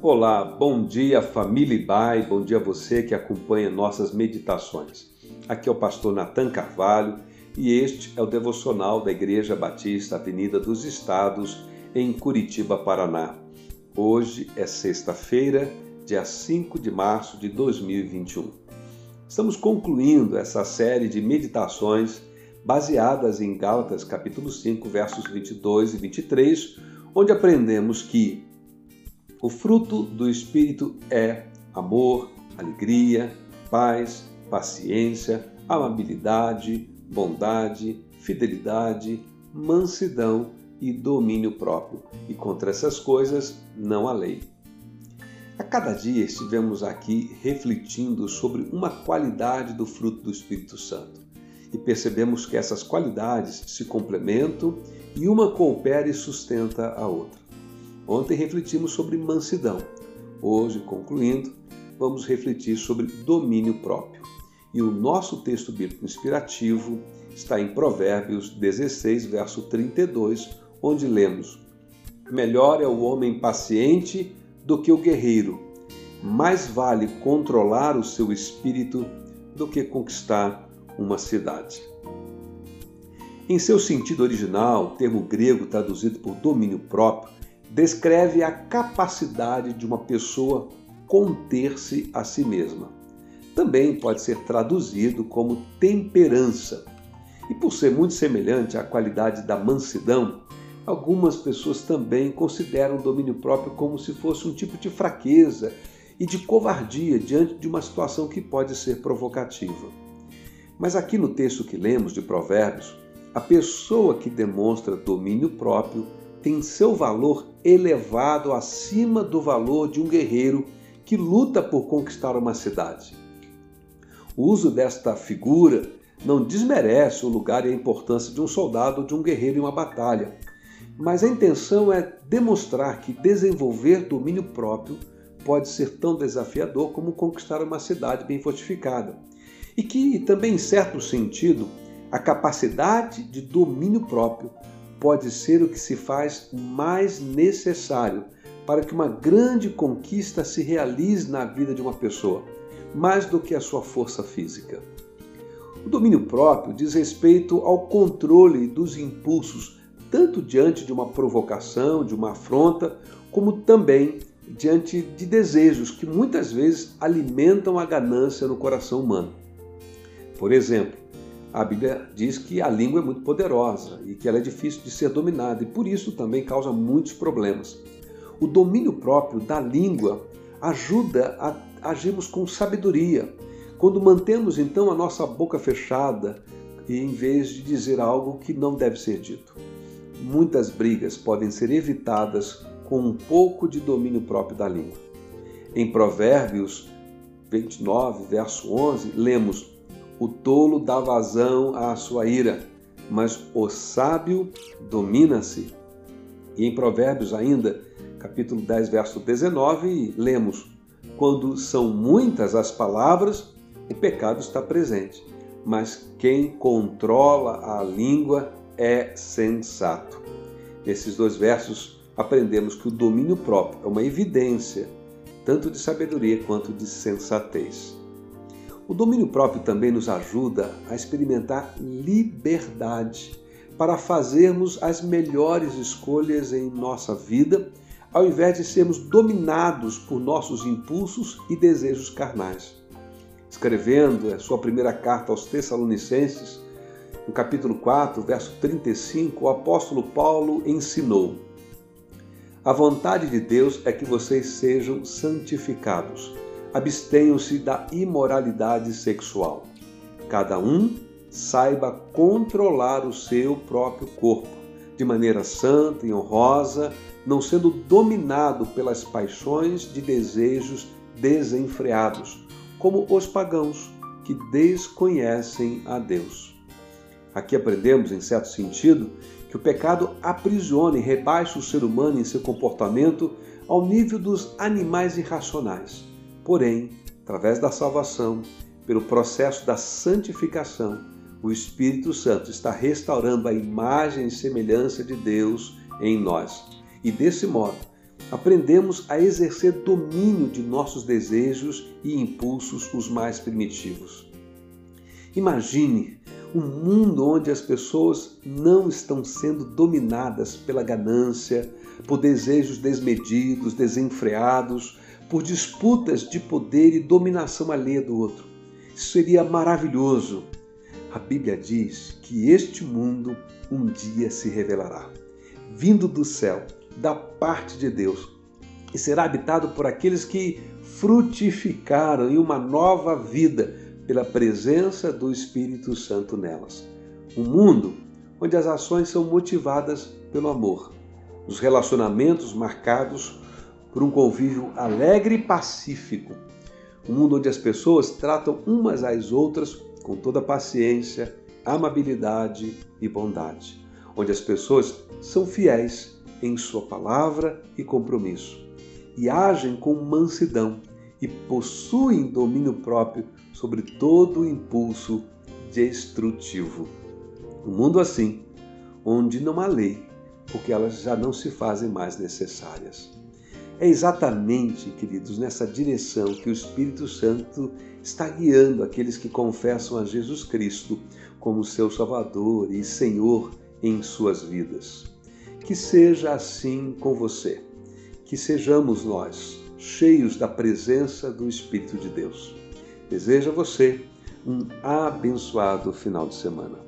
Olá, bom dia família Bai, bom dia você que acompanha nossas meditações. Aqui é o pastor Nathan Carvalho e este é o devocional da Igreja Batista Avenida dos Estados em Curitiba, Paraná. Hoje é sexta-feira, dia 5 de março de 2021. Estamos concluindo essa série de meditações baseadas em Gálatas capítulo 5, versos 22 e 23, onde aprendemos que o fruto do Espírito é amor, alegria, paz, paciência, amabilidade, bondade, fidelidade, mansidão e domínio próprio. E contra essas coisas não há lei. A cada dia estivemos aqui refletindo sobre uma qualidade do fruto do Espírito Santo e percebemos que essas qualidades se complementam e uma coopera e sustenta a outra. Ontem refletimos sobre mansidão. Hoje, concluindo, vamos refletir sobre domínio próprio. E o nosso texto bíblico inspirativo está em Provérbios 16, verso 32, onde lemos: Melhor é o homem paciente do que o guerreiro. Mais vale controlar o seu espírito do que conquistar uma cidade. Em seu sentido original, o termo grego traduzido por domínio próprio descreve a capacidade de uma pessoa conter-se a si mesma. Também pode ser traduzido como temperança. E por ser muito semelhante à qualidade da mansidão, algumas pessoas também consideram o domínio próprio como se fosse um tipo de fraqueza e de covardia diante de uma situação que pode ser provocativa. Mas aqui no texto que lemos de Provérbios, a pessoa que demonstra domínio próprio tem seu valor elevado acima do valor de um guerreiro que luta por conquistar uma cidade. O uso desta figura não desmerece o lugar e a importância de um soldado ou de um guerreiro em uma batalha, mas a intenção é demonstrar que desenvolver domínio próprio pode ser tão desafiador como conquistar uma cidade bem fortificada. E que também, em certo sentido, a capacidade de domínio próprio pode ser o que se faz mais necessário para que uma grande conquista se realize na vida de uma pessoa, mais do que a sua força física. O domínio próprio diz respeito ao controle dos impulsos, tanto diante de uma provocação, de uma afronta, como também diante de desejos que muitas vezes alimentam a ganância no coração humano. Por exemplo, a Bíblia diz que a língua é muito poderosa e que ela é difícil de ser dominada e por isso também causa muitos problemas. O domínio próprio da língua ajuda a agirmos com sabedoria. Quando mantemos então a nossa boca fechada e em vez de dizer algo que não deve ser dito. Muitas brigas podem ser evitadas com um pouco de domínio próprio da língua. Em Provérbios 29, verso 11, lemos: o tolo dá vazão à sua ira, mas o sábio domina-se. E em Provérbios ainda, capítulo 10, verso 19, lemos: Quando são muitas as palavras, o pecado está presente, mas quem controla a língua é sensato. Nesses dois versos, aprendemos que o domínio próprio é uma evidência, tanto de sabedoria quanto de sensatez. O domínio próprio também nos ajuda a experimentar liberdade para fazermos as melhores escolhas em nossa vida, ao invés de sermos dominados por nossos impulsos e desejos carnais. Escrevendo a sua primeira carta aos Tessalonicenses, no capítulo 4, verso 35, o apóstolo Paulo ensinou: A vontade de Deus é que vocês sejam santificados abstenham-se da imoralidade sexual. Cada um saiba controlar o seu próprio corpo de maneira santa e honrosa, não sendo dominado pelas paixões de desejos desenfreados, como os pagãos que desconhecem a Deus. Aqui aprendemos, em certo sentido, que o pecado aprisiona e rebaixa o ser humano em seu comportamento ao nível dos animais irracionais Porém, através da salvação, pelo processo da santificação, o Espírito Santo está restaurando a imagem e semelhança de Deus em nós. E desse modo, aprendemos a exercer domínio de nossos desejos e impulsos os mais primitivos. Imagine um mundo onde as pessoas não estão sendo dominadas pela ganância, por desejos desmedidos, desenfreados, por disputas de poder e dominação alheia do outro. Isso seria maravilhoso. A Bíblia diz que este mundo um dia se revelará, vindo do céu, da parte de Deus, e será habitado por aqueles que frutificaram em uma nova vida pela presença do Espírito Santo nelas. Um mundo onde as ações são motivadas pelo amor, os relacionamentos marcados por um convívio alegre e pacífico. Um mundo onde as pessoas tratam umas às outras com toda paciência, amabilidade e bondade. Onde as pessoas são fiéis em sua palavra e compromisso e agem com mansidão e possuem domínio próprio sobre todo o impulso destrutivo. Um mundo assim, onde não há lei, porque elas já não se fazem mais necessárias. É exatamente, queridos, nessa direção que o Espírito Santo está guiando aqueles que confessam a Jesus Cristo como seu Salvador e Senhor em suas vidas. Que seja assim com você. Que sejamos nós cheios da presença do Espírito de Deus. Desejo a você um abençoado final de semana.